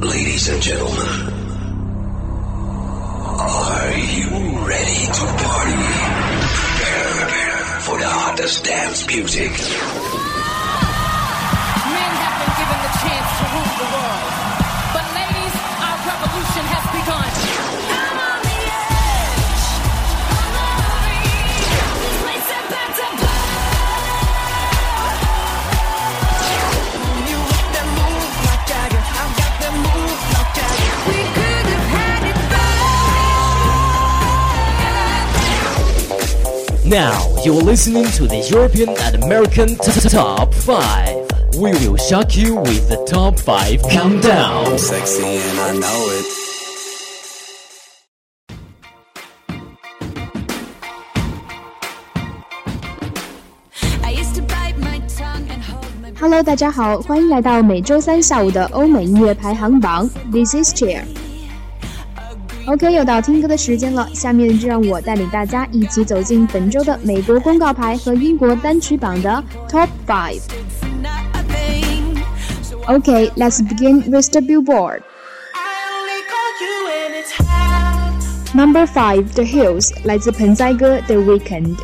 Ladies and gentlemen, are you ready to party? For the hottest dance music. Men have been given the chance to rule the world. Now you are listening to the European and American t- t- Top 5. We will shock you with the Top 5 Countdown. I'm sexy and I know it. Hello，大家好，欢迎来到每周三下午的欧美音乐排行榜。This is Cheer。OK，又到听歌的时间了，下面就让我带领大家一起走进本周的美国公告牌和英国单曲榜的 Top Five。 nothing. So OK，let's、begin with the Billboard。 I only call you when it's hot. Number Five The Hills 来自盆栽哥 The Weeknd。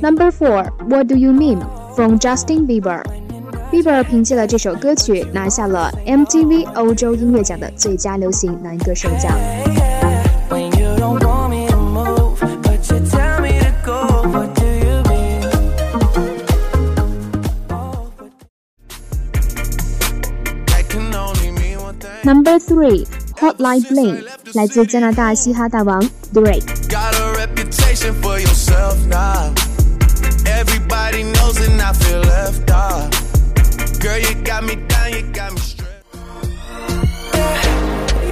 Number Four What Do You Mean from Justin Bieber。Bieber 凭借了这首歌曲拿下了 MTV 欧洲音乐奖的最佳流行男歌手奖。 When you don't want me to move, but you tell me to go. What do you mean? That can only mean one thing. Number three, Hotline Bling 来自加拿大嘻哈大王 Drake。 I feel left out. Girl, you got me down, you got me stressed.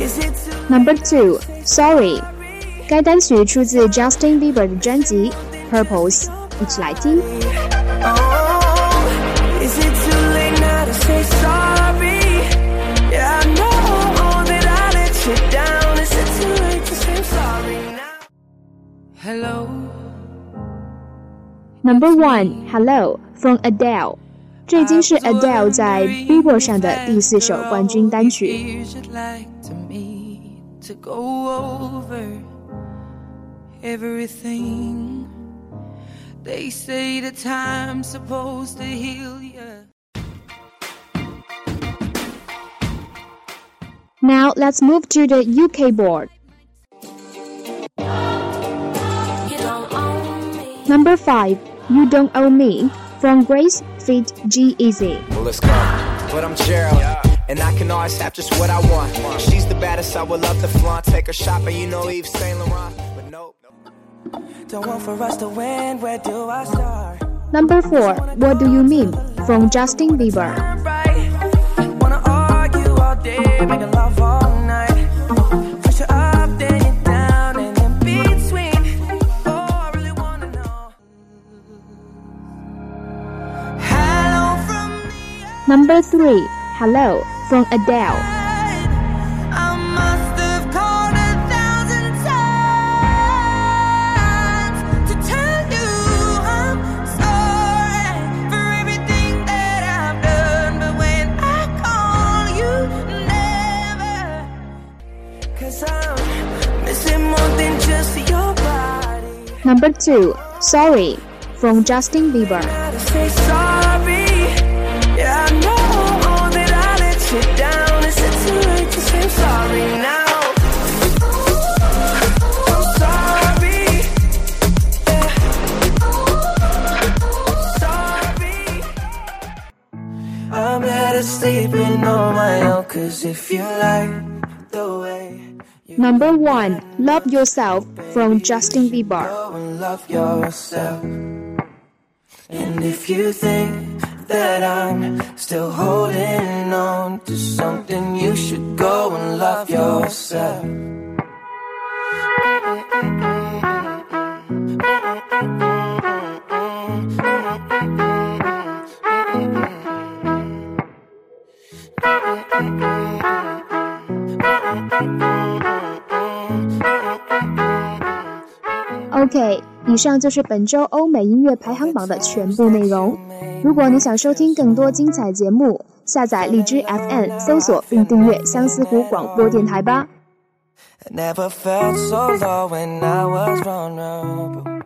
Is it too Number two, Sorry，该单曲出自 Justin Bieber 的专辑 Purpose，一起来听。 Number one, Hello from Adele，这已经是 Adele 在 Billboard 上的第四首冠军单曲。 Years you'd like to me to go over everything. They say the time's supposed to heal you. Now let's move to the UK board. Number five, you Don't Own Me from Grace Fit G-Eazy。Well, let's go. But I'm Gerald, and I can always have just what I want. She's the baddest, I would love to flaunt. Take her shopping, you know Yves Saint Laurent. But nope. Don't want for us to win, where do I start? Number four, What Do You Mean from Justin Bieber。More than just your body. Number two, Sorry from Justin Bieber。Sleeping on my own. Cause if you like the way Number one, Love Yourself from Justin Bieber。and love yourself. And if you think that I'm still holding on to something, you should go and love yourself. OK，以上就是本周欧美音乐排行榜的全部内容。如果你想收听更多精彩节目，下载荔枝 FM，搜索并订阅相思湖广播电台吧。never felt so low when i was run up